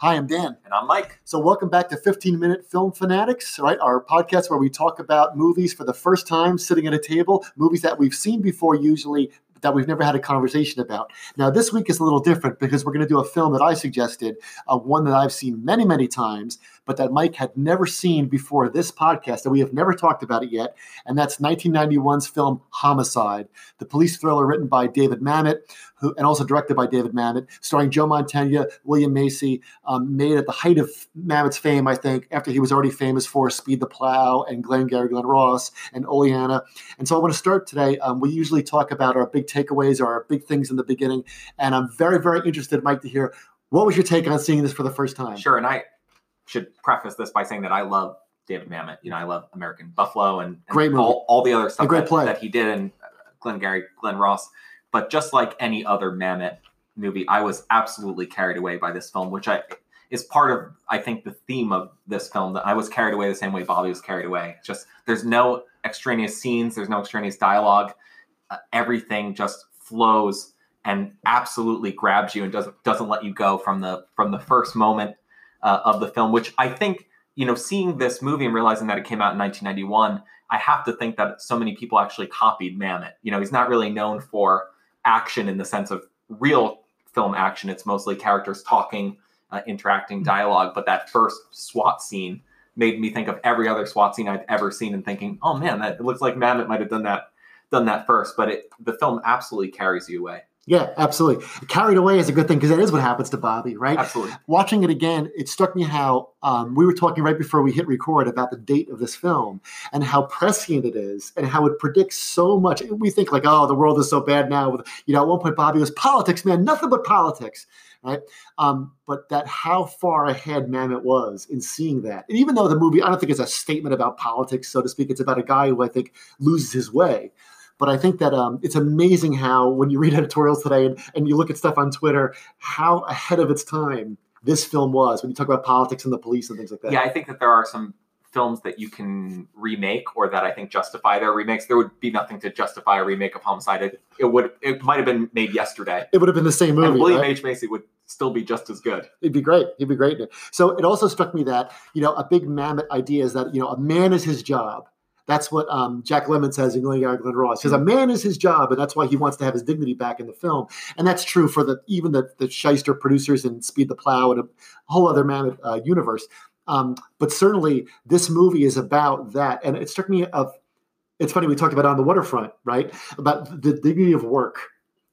Hi, I'm Dan. And I'm Mike. So, welcome back to 15 Minute Film Fanatics, right? Our podcast where we talk about movies for the first time sitting at a table, movies that we've seen before, usually that we've never had a conversation about. Now, this week is a little different because we're going to do a film that I suggested, uh, one that I've seen many, many times, but that Mike had never seen before this podcast, and we have never talked about it yet. And that's 1991's film Homicide, the police thriller written by David Mamet, who, and also directed by David Mamet, starring Joe Mantegna, William Macy, um, made at the height of Mamet's fame, I think, after he was already famous for Speed the Plow and Glengarry Glen Ross and Oleanna. And so I want to start today. Um, we usually talk about our big takeaways or our big things in the beginning. And I'm very, very interested, Mike, to hear what was your take on seeing this for the first time? Sure. And I should preface this by saying that I love David Mamet. You know, I love American Buffalo and, and great movie. All, all the other stuff great that, play. that he did and Glenn Gary, Glen Ross. But just like any other Mamet movie, I was absolutely carried away by this film, which I is part of I think the theme of this film that I was carried away the same way Bobby was carried away. Just there's no extraneous scenes, there's no extraneous dialogue. Uh, everything just flows and absolutely grabs you and doesn't doesn't let you go from the from the first moment uh, of the film. Which I think you know, seeing this movie and realizing that it came out in 1991, I have to think that so many people actually copied Mamet. You know, he's not really known for action in the sense of real film action. It's mostly characters talking, uh, interacting, dialogue. But that first SWAT scene made me think of every other SWAT scene I've ever seen and thinking, oh man, that it looks like Mamet might have done that done that first. But it, the film absolutely carries you away. Yeah, absolutely. Carried away is a good thing because that is what happens to Bobby, right? Absolutely. Watching it again, it struck me how um, we were talking right before we hit record about the date of this film and how prescient it is and how it predicts so much. We think like, oh, the world is so bad now. With you know, at one point Bobby was politics, man, nothing but politics, right? Um, but that how far ahead Mamet was in seeing that, and even though the movie, I don't think it's a statement about politics, so to speak. It's about a guy who I think loses his way. But I think that um, it's amazing how when you read editorials today and, and you look at stuff on Twitter, how ahead of its time this film was when you talk about politics and the police and things like that. Yeah, I think that there are some films that you can remake or that I think justify their remakes. There would be nothing to justify a remake of Homicide. It, it would it might have been made yesterday. It would have been the same movie. And William right? H. Macy would still be just as good. It'd be great. It'd be great. So it also struck me that, you know, a big Mamet idea is that, you know, a man is his job. That's what um, Jack Lemmon says in Glengarry Glen Ross. Because a man is his job, and that's why he wants to have his dignity back in the film. And that's true for the even the, the shyster producers in Speed the Plow and a whole other man uh, universe. Um, but certainly, this movie is about that. And it struck me of. It's funny we talked about on the waterfront, right? About the dignity of work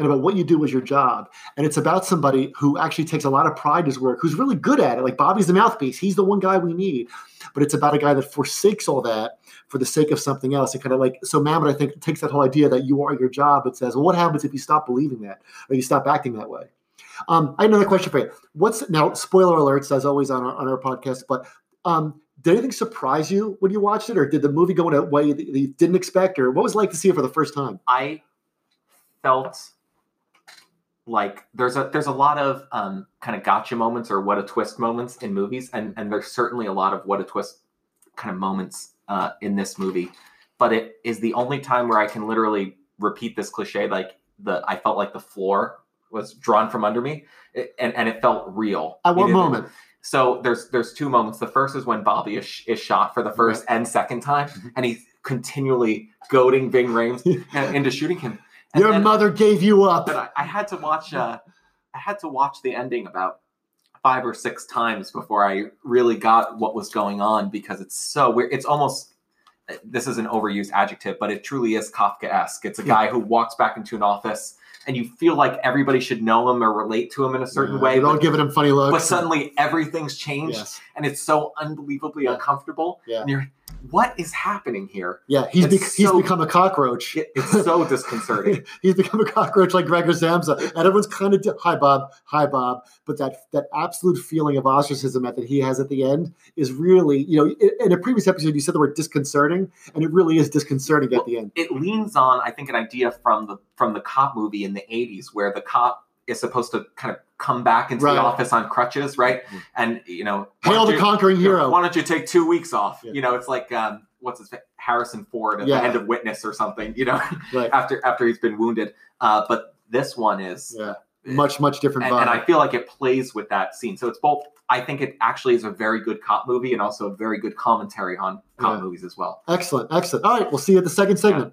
and about what you do as your job. And it's about somebody who actually takes a lot of pride in his work, who's really good at it. Like Bobby's the mouthpiece. He's the one guy we need. But it's about a guy that forsakes all that for the sake of something else. It kind of like so Mamet, I think, takes that whole idea that you are your job. It says, well, what happens if you stop believing that or you stop acting that way? Um, I have another question for you. What's now spoiler alerts as always on our on our podcast, but um, did anything surprise you when you watched it, or did the movie go in a way that you didn't expect, or what was it like to see it for the first time? I felt like there's a there's a lot of um, kind of gotcha moments or what a twist moments in movies, and and there's certainly a lot of what a twist kind of moments uh, in this movie. But it is the only time where I can literally repeat this cliche, like the I felt like the floor was drawn from under me, it, and and it felt real. At what moment? So there's there's two moments. The first is when Bobby is, is shot for the first right. and second time, Mm-hmm. and he's continually goading Ving Rhames into shooting him. And Your mother gave you up. but I, I had to watch uh, I had to watch the ending about five or six times before I really got what was going on because it's so weird. It's almost this is an overused adjective, but it truly is Kafka-esque. It's a guy who walks back into an office and you feel like everybody should know him or relate to him in a certain Yeah, way, They're all but, giving him funny looks. but suddenly everything's changed yes. and it's so unbelievably Yeah. uncomfortable. Yeah. And you're what is happening here? Yeah, he's bec- he's become a cockroach. It- it's so disconcerting. he's become a cockroach like Gregor Samsa, and everyone's kind of hi Bob, hi Bob. But that that absolute feeling of ostracism that he has at the end is really, you know, in, in a previous episode you said the word disconcerting, and it really is disconcerting at the end. it leans on i think an idea from the from the cop movie in the 80s where the cop is supposed to kind of come back into Right. the office on crutches right Mhm. and you know Hail the you- conquering hero. why don't you take two weeks off Yeah. you know it's like um what's his harrison ford at Yeah. the end of witness or something you know Right. after after he's been wounded uh but this one is Yeah. Much much different and, vibe. and I feel like it plays with that scene. So it's both I think it actually is a very good cop movie and also a very good commentary on cop movies as well. Excellent, excellent. All right, we'll see you at the second segment.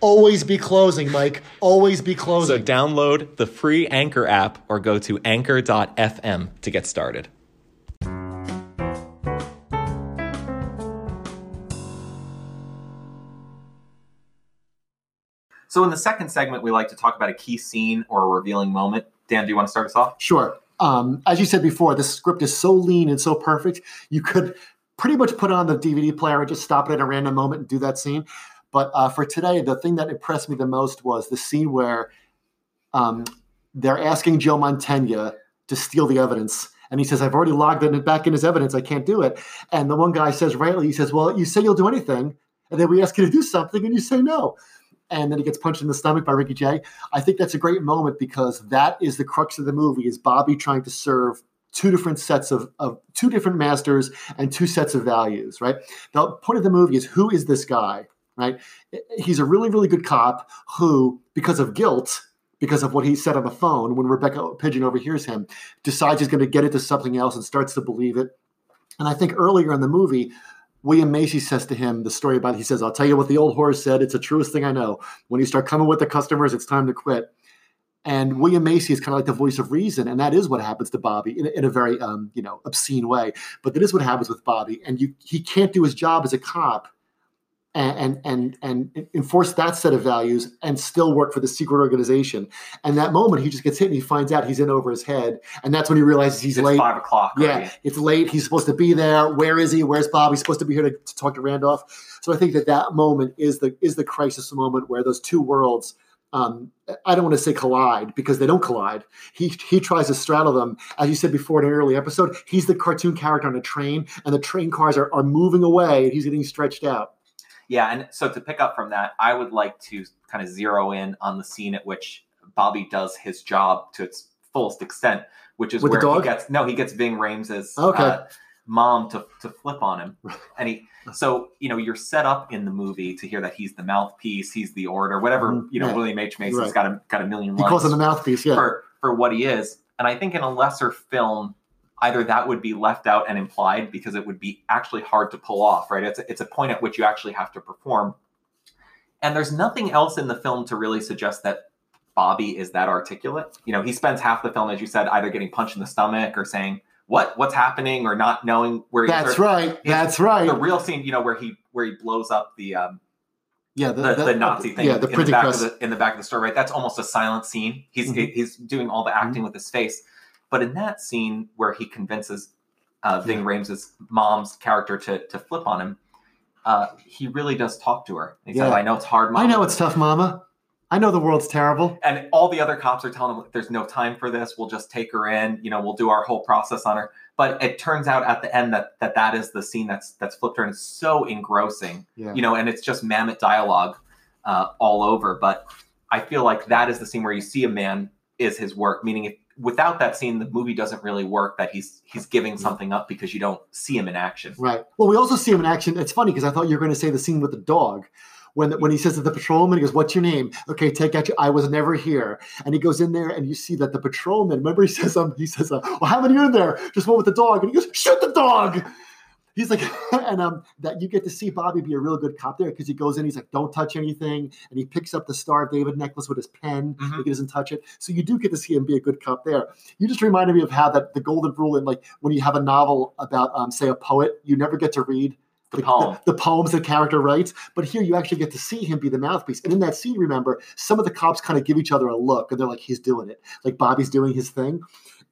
Always be closing, Mike. Always be closing. So download the free Anchor app or go to anchor.fm to get started. So in the second segment, we like to talk about a key scene or a revealing moment. Dan, do you want to start us off? Sure. Um, as you said before, the script is so lean and so perfect. You could pretty much put it on the DVD player and just stop it at a random moment and do that scene. But uh, for today, the thing that impressed me the most was the scene where um, they're asking Joe Mantegna to steal the evidence. And he says, I've already logged it back in his evidence. I can't do it. And the one guy says, rightly, he says, Well, you say you'll do anything. And then we ask you to do something and you say no. And then he gets punched in the stomach by Ricky Jay. I think that's a great moment because that is the crux of the movie is Bobby trying to serve two different sets of, of two different masters and two sets of values, right? The point of the movie is who is this guy, right? He's a really, really good cop who, because of guilt, because of what he said on the phone when Rebecca Pidgeon overhears him, decides he's going to get into something else and starts to believe it. And I think earlier in the movie, William Macy says to him the story about he says, I'll tell you what the old horse said. It's the truest thing I know. When you start coming with the customers, it's time to quit. And William Macy is kind of like the voice of reason, and that is what happens to Bobby in a, in a very, um, you know, obscene way. But that is what happens with Bobby, and you he can't do his job as a cop, and and and, and enforce that set of values, and still work for the secret organization. And that moment, he just gets hit, and he finds out he's in over his head, and that's when he realizes he's It's late. five o'clock. Yeah, already. it's late. He's supposed to be there. Where is he? Where's Bob? He's supposed to be here to, to talk to Randolph. So I think that that moment is the is the crisis moment where those two worlds. Um, I don't want to say collide because they don't collide. He he tries to straddle them, as you said before in an early episode. He's the cartoon character on a train, and the train cars are, are moving away, and he's getting stretched out. Yeah, and so to pick up from that, I would like to kind of zero in on the scene at which Bobby does his job to its fullest extent, which is With where he gets no, he gets Ving Rhames's Okay. uh, mom to to flip on him, and he. So you know you're set up in the movie to hear that he's the mouthpiece, he's the orator, whatever Mhm. you know. Yeah. William H Macy's Right. got a got a million He lines calls him the mouthpiece. Yeah, for for what he is, and I think in a lesser film, either that would be left out and implied because it would be actually hard to pull off, right? It's a, it's a point at which you actually have to perform, and there's nothing else in the film to really suggest that Bobby is that articulate. You know, he spends half the film, as you said, either getting punched in the stomach or saying what what's happening or not knowing where he's that's right. That's right. The real scene, you know, where he where he blows up the um, yeah, the, the, Nazi thing Yeah, the in the printing back press. of the in the back of the store, right? That's almost a silent scene. He's Mhm. he's doing all the acting with his face, but in that scene where he convinces uh, Ving Yeah. Rhames' mom's character to to flip on him, uh, he really does talk to her. He says, Yeah. "I know it's hard, Mama. I know it's tough, Mama. I know the world's terrible. And all the other cops are telling him, "There's no time for this. We'll just take her in. You know, we'll do our whole process on her." But it turns out at the end that that that is the scene that's that's flipped her, and it's so engrossing Yeah. you know, and it's just Mamet dialogue uh, all over. But I feel like that is the scene where you see a man is his work. Meaning, if without that scene, the movie doesn't really work. That he's he's giving something up because you don't see him in action. Right. Well, we also see him in action. It's funny because I thought you were going to say the scene with the dog. When, when he says to the patrolman, he goes, What's your name? Okay, take out your I was never here. And he goes in there and you see that the patrolman, remember he says, um, he says, uh, Well, how many are in there? Just one with the dog. And he goes, Shoot the dog. He's like, and um, that you get to see Bobby be a real good cop there because he goes in, he's like, Don't touch anything. And he picks up the Star of David necklace with his pen. Mhm. Like he doesn't touch it. So you do get to see him be a good cop there. You just reminded me of how that the golden rule in like when you have a novel about, um, say, a poet, you never get to read The poem. the, poems the character writes. But here you actually get to see him be the mouthpiece. And in that scene, remember, some of the cops kind of give each other a look and they're like, he's doing it. Like Bobby's doing his thing.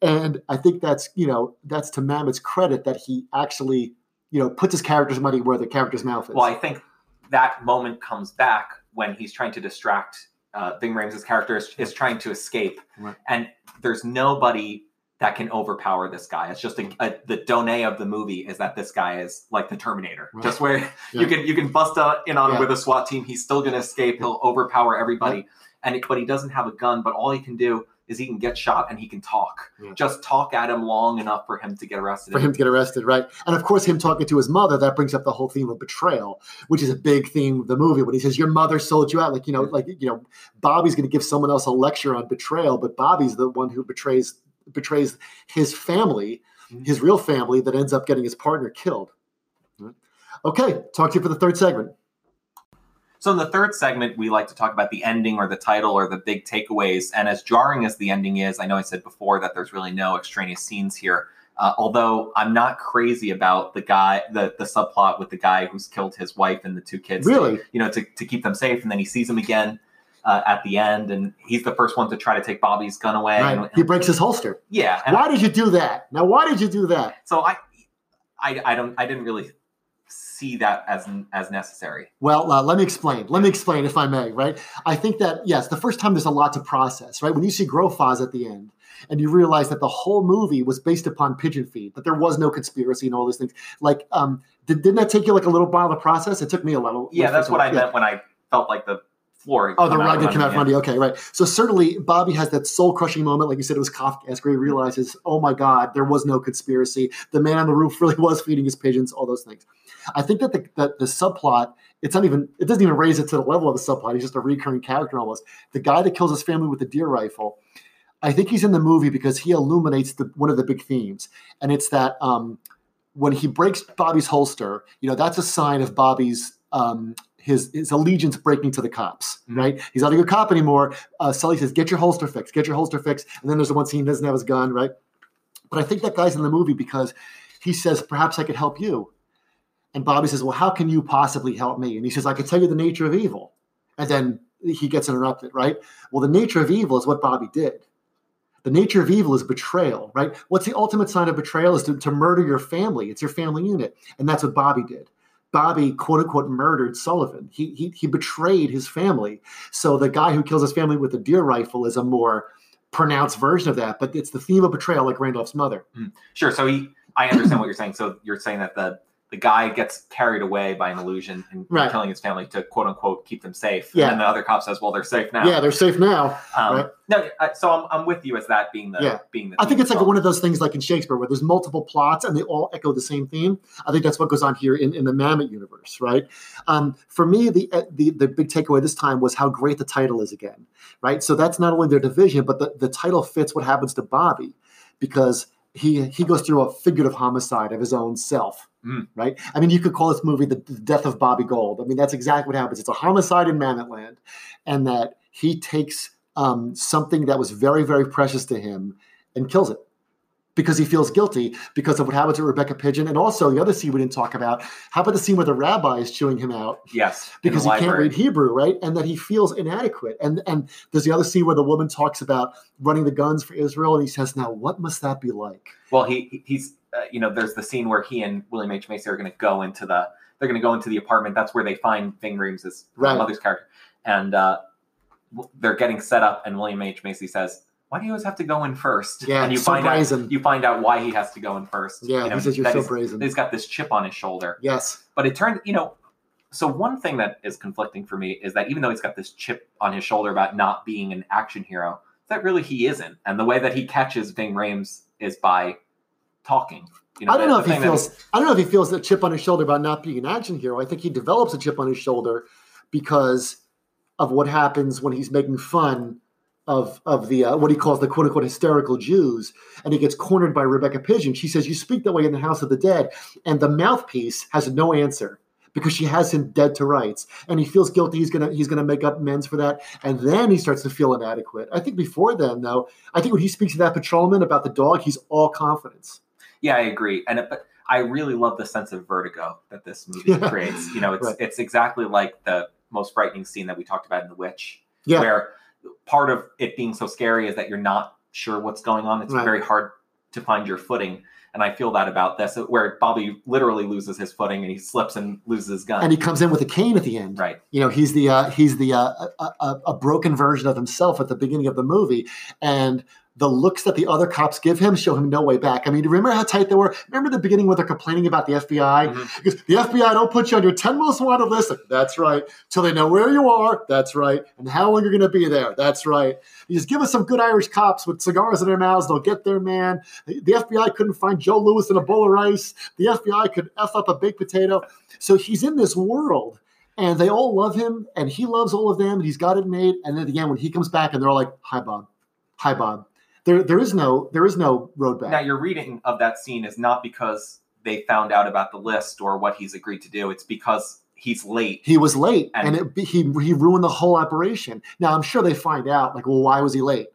And I think that's, you know, that's to Mamet's credit that he actually, you know, puts his character's money where the character's mouth is. Well, I think that moment comes back when he's trying to distract uh, Ving Rhames' character is, is trying to escape, Right. and there's nobody that can overpower this guy. It's just a, a, the donnée of the movie is that this guy is like the Terminator, Right. just where Yeah. you can you can bust uh, in on him with a SWAT team. He's still going to escape. He'll overpower everybody, and it, but he doesn't have a gun. But all he can do is he can get shot and he can talk. Yeah. Just talk at him long enough for him to get arrested. for him to get arrested, right? And of course, him talking to his mother, that brings up the whole theme of betrayal, which is a big theme of the movie. When he says, Your mother sold you out, like, you know, like, you know, Bobby's going to give someone else a lecture on betrayal, but Bobby's the one who betrays betrays his family, Mhm. his real family, that ends up getting his partner killed. Okay, talk to you for the third segment. So in the third segment, we like to talk about the ending or the title or the big takeaways. And as jarring as the ending is, I know I said before that there's really no extraneous scenes here. Uh, although I'm not crazy about the guy, the the subplot with the guy who's killed his wife and the two kids. Really? you know, to, to keep them safe, and then he sees them again uh, at the end, and he's the first one to try to take Bobby's gun away. Right. And, He breaks his holster. yeah, and Why did you do that? Now, why did you do that? so I, I, I don't, I didn't really see that as as necessary. Well, uh, let me explain. Let me explain, if I may, right? I think that, yes, the first time there's a lot to process, right? When you see Grofaz at the end and you realize that the whole movie was based upon pigeon feed, that there was no conspiracy and all these things, like, um, did, didn't that take you like a little while to process? It took me a little. Yeah, that's what I yeah. meant when I felt like the floor. Oh, the rug had come out from. Okay, right. So certainly Bobby has that soul crushing moment, like you said, it was Kafkaesque, where he realizes, oh my God, there was no conspiracy. The man on the roof really was feeding his pigeons, all those things. I think that the, that the subplot, it's not even, it doesn't even raise it to the level of a subplot. He's just a recurring character almost. The guy that kills his family with the deer rifle, I think he's in the movie because he illuminates the, one of the big themes. And it's that um, when he breaks Bobby's holster, you know, that's a sign of Bobby's um, his his allegiance breaking to the cops, Mhm. right? He's not a good cop anymore. Uh, Sully says, "Get your holster fixed. Get your holster fixed." And then there's the one scene he doesn't have his gun, right? But I think that guy's in the movie because he says, "Perhaps I could help you," and Bobby says, "Well, how can you possibly help me?" And he says, "I could tell you the nature of evil," and then he gets interrupted, right? Well, the nature of evil is what Bobby did. The nature of evil is betrayal, right? What's the ultimate sign of betrayal is to, to murder your family. It's your family unit. And that's what Bobby did. Bobby, quote unquote, murdered Sullivan. He, he, he betrayed his family. So the guy who kills his family with a deer rifle is a more pronounced version of that, but it's the theme of betrayal, like Randolph's mother. Hmm. Sure. So he, I understand what you're saying. So you're saying that the the guy gets carried away by an illusion and Right. killing his family to quote unquote keep them safe. Yeah. And the other cop says, "Well, they're safe now." Yeah, they're safe now. Um, right. No. So I'm, I'm with you as that being the Yeah. being the. I think it's like well. one of those things like in Shakespeare where there's multiple plots and they all echo the same theme. I think that's what goes on here in, in the Mamet universe, right? Um, for me, the, the the big takeaway this time was how great the title is again, right? So that's not only their division, but the, the title fits what happens to Bobby because he he goes through a figurative homicide of his own self, Mm. right? I mean, you could call this movie the, the death of Bobby Gold. I mean, that's exactly what happens. It's a homicide in Mamet Land, and that he takes um, something that was very, very precious to him and kills it because he feels guilty because of what happened to Rebecca Pidgeon. And also the other scene we didn't talk about. How about the scene where the rabbi is chewing him out yes because he can't read Hebrew, right? And that he feels inadequate. And and there's the other scene where the woman talks about running the guns for Israel, and he says, "Now, what must that be like?" Well, he- he's uh, you know there's the scene where he and William H Macy are going to go into the they're going to go into the apartment. That's where they find Ving Rhames' Right. mother's character, and uh, they're getting set up. And William H Macy says, "Why do you always have to go in first? Yeah, and you so find brazen. out you find out why he has to go in first. Yeah, you know, he says, "You're so he's- brazen." He's got this chip on his shoulder. Yes, But it turned, you know, so one thing that is conflicting for me is that even though he's got this chip on his shoulder about not being an action hero, that really he isn't. And the way that he catches Ving Rhames is by talking. You I don't know if he that- feels. I don't know if he feels a chip on his shoulder about not being an action hero. I think he develops a chip on his shoulder because of what happens when he's making fun of of the uh, what he calls the quote unquote hysterical Jews, and he gets cornered by Rebecca Pidgeon. She says, "You speak that way in the house of the dead," and the mouthpiece has no answer because she has him dead to rights, and he feels guilty. He's gonna he's gonna make up amends for that, and then he starts to feel inadequate. I think before then, though, I think when he speaks to that patrolman about the dog, he's all confidence. Yeah, I agree. And it, but I really love the sense of vertigo that this movie creates. You know, it's Right. it's exactly like the most frightening scene that we talked about in The Witch, Yeah. where part of it being so scary is that you're not sure what's going on. It's Right. very hard to find your footing. And I feel that about this, where Bobby literally loses his footing and he slips and loses his gun. and he comes in with a cane at the end. right. You know, he's the uh, he's the uh, a, a, a broken version of himself at the beginning of the movie, and the looks that the other cops give him show him no way back. I mean, remember how tight they were? Remember the beginning when they're complaining about the FBI? Mhm. Because the FBI don't put you on your 10 most wanted list. That's right. Till they know where you are. That's right. And how long you're going to be there. That's right. You just give us some good Irish cops with cigars in their mouths. They'll get their man. The the FBI couldn't find Joe Louis in a bowl of rice. The FBI could F up a baked potato. So he's in this world and they all love him and he loves all of them and he's got it made. And then at the end, when he comes back and they're all like, hi, Bob. Hi, Bob. There, there is no, there is no road back. Now, your reading of that scene is not because they found out about the list or what he's agreed to do. It's because he's late. he was late and, And- it, he he ruined the whole operation. Now I'm sure they find out like, well, why was he late?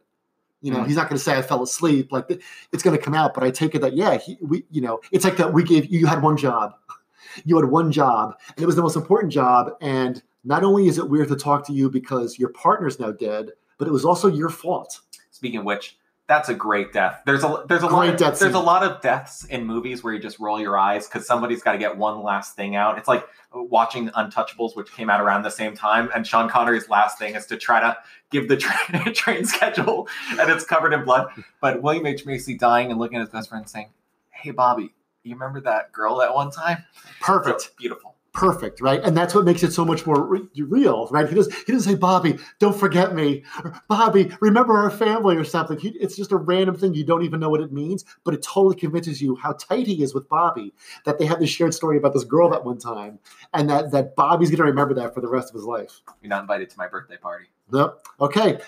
You know, Mhm. he's not going to say I fell asleep. Like it's going to come out. But I take it that yeah, he, we you know, it's like that we gave you had one job, you had one job, and it was the most important job. And not only is it weird to talk to you because your partner's now dead, but it was also your fault. Speaking of which, that's a great death. There's a there's a Great lot of, there's a lot of deaths in movies where you just roll your eyes because somebody's got to get one last thing out. It's like watching Untouchables, which came out around the same time, and Sean Connery's last thing is to try to give the train train schedule, and it's covered in blood. But William H Macy dying and looking at his best friend saying, "Hey, Bobby, you remember that girl that one time? Perfect. So beautiful." Perfect, right? And that's what makes it so much more re- real, right? He does he doesn't say, "Bobby, don't forget me," or, "Bobby, remember our family," or something. He, it's just a random thing you don't even know what it means, but it totally convinces you how tight he is with Bobby. That they have this shared story about this girl that one time, and that that Bobby's going to remember that for the rest of his life. You're not invited to my birthday party. Nope. Okay.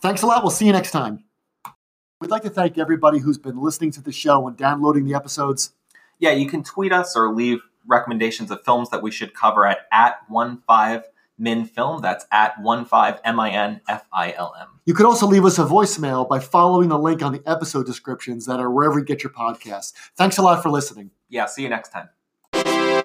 Thanks a lot. We'll see you next time. We'd like to thank everybody who's been listening to the show and downloading the episodes. yeah, you can tweet us or leave recommendations of films that we should cover at at one five min film. That's at one five m i n f i l m. You could also leave us a voicemail by following the link on the episode descriptions that are wherever you get your podcasts. Thanks a lot for listening. Yeah, see you next time.